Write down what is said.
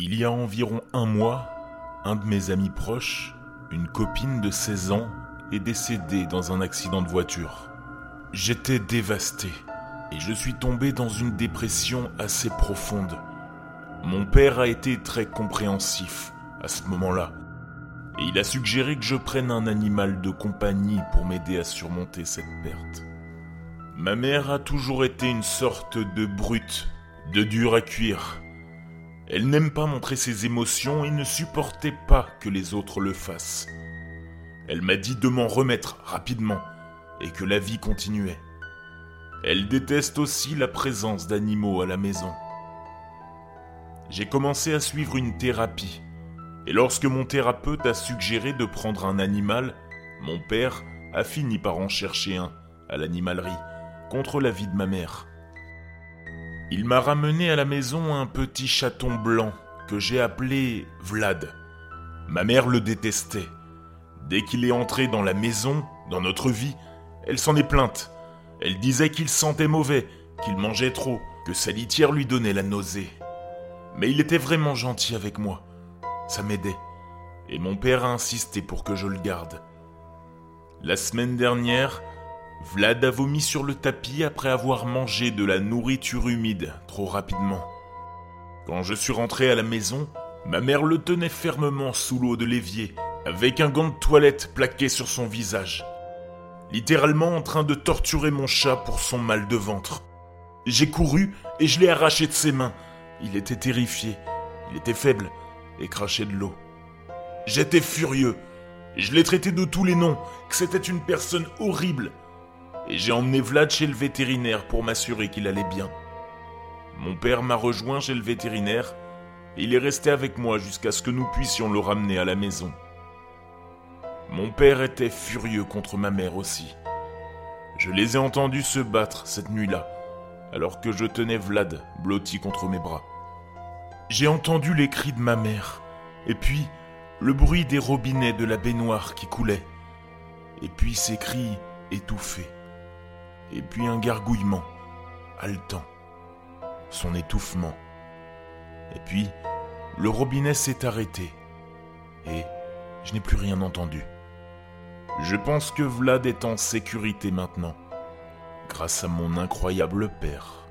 Il y a environ un mois, un de mes amis proches, une copine de 16 ans, est décédée dans un accident de voiture. J'étais dévasté et je suis tombé dans une dépression assez profonde. Mon père a été très compréhensif à ce moment-là et il a suggéré que je prenne un animal de compagnie pour m'aider à surmonter cette perte. Ma mère a toujours été une sorte de brute, de dur à cuire. Elle n'aime pas montrer ses émotions et ne supportait pas que les autres le fassent. Elle m'a dit de m'en remettre rapidement et que la vie continuait. Elle déteste aussi la présence d'animaux à la maison. J'ai commencé à suivre une thérapie, et lorsque mon thérapeute a suggéré de prendre un animal, mon père a fini par en chercher un à l'animalerie, contre l'avis de ma mère. Il m'a ramené à la maison un petit chaton blanc que j'ai appelé Vlad. Ma mère le détestait. Dès qu'il est entré dans la maison, dans notre vie, elle s'en est plainte. Elle disait qu'il sentait mauvais, qu'il mangeait trop, que sa litière lui donnait la nausée. Mais il était vraiment gentil avec moi. Ça m'aidait. Et mon père a insisté pour que je le garde. La semaine dernière, Vlad a vomi sur le tapis après avoir mangé de la nourriture humide trop rapidement. Quand je suis rentré à la maison, ma mère le tenait fermement sous l'eau de l'évier, avec un gant de toilette plaqué sur son visage, littéralement en train de torturer mon chat pour son mal de ventre. J'ai couru et je l'ai arraché de ses mains. Il était terrifié, il était faible et crachait de l'eau. J'étais furieux. Je l'ai traité de tous les noms, que c'était une personne horrible, et j'ai emmené Vlad chez le vétérinaire pour m'assurer qu'il allait bien. Mon père m'a rejoint chez le vétérinaire et il est resté avec moi jusqu'à ce que nous puissions le ramener à la maison. Mon père était furieux contre ma mère aussi. Je les ai entendus se battre cette nuit-là, alors que je tenais Vlad blotti contre mes bras. J'ai entendu les cris de ma mère, et puis le bruit des robinets de la baignoire qui coulait, et puis ces cris étouffés et puis un gargouillement, haletant, son étouffement. Et puis, le robinet s'est arrêté, et je n'ai plus rien entendu. Je pense que Vlad est en sécurité maintenant, grâce à mon incroyable père.